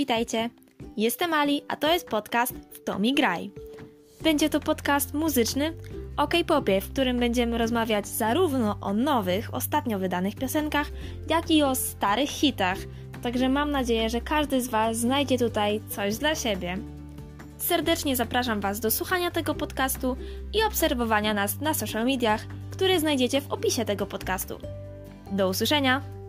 Witajcie! Jestem Ali, a to jest podcast W to mi graj. Będzie to podcast muzyczny o K-popie, w którym będziemy rozmawiać zarówno o nowych, ostatnio wydanych piosenkach, jak i o starych hitach. Także mam nadzieję, że każdy z Was znajdzie tutaj coś dla siebie. Serdecznie zapraszam Was do słuchania tego podcastu i obserwowania nas na social mediach, które znajdziecie w opisie tego podcastu. Do usłyszenia!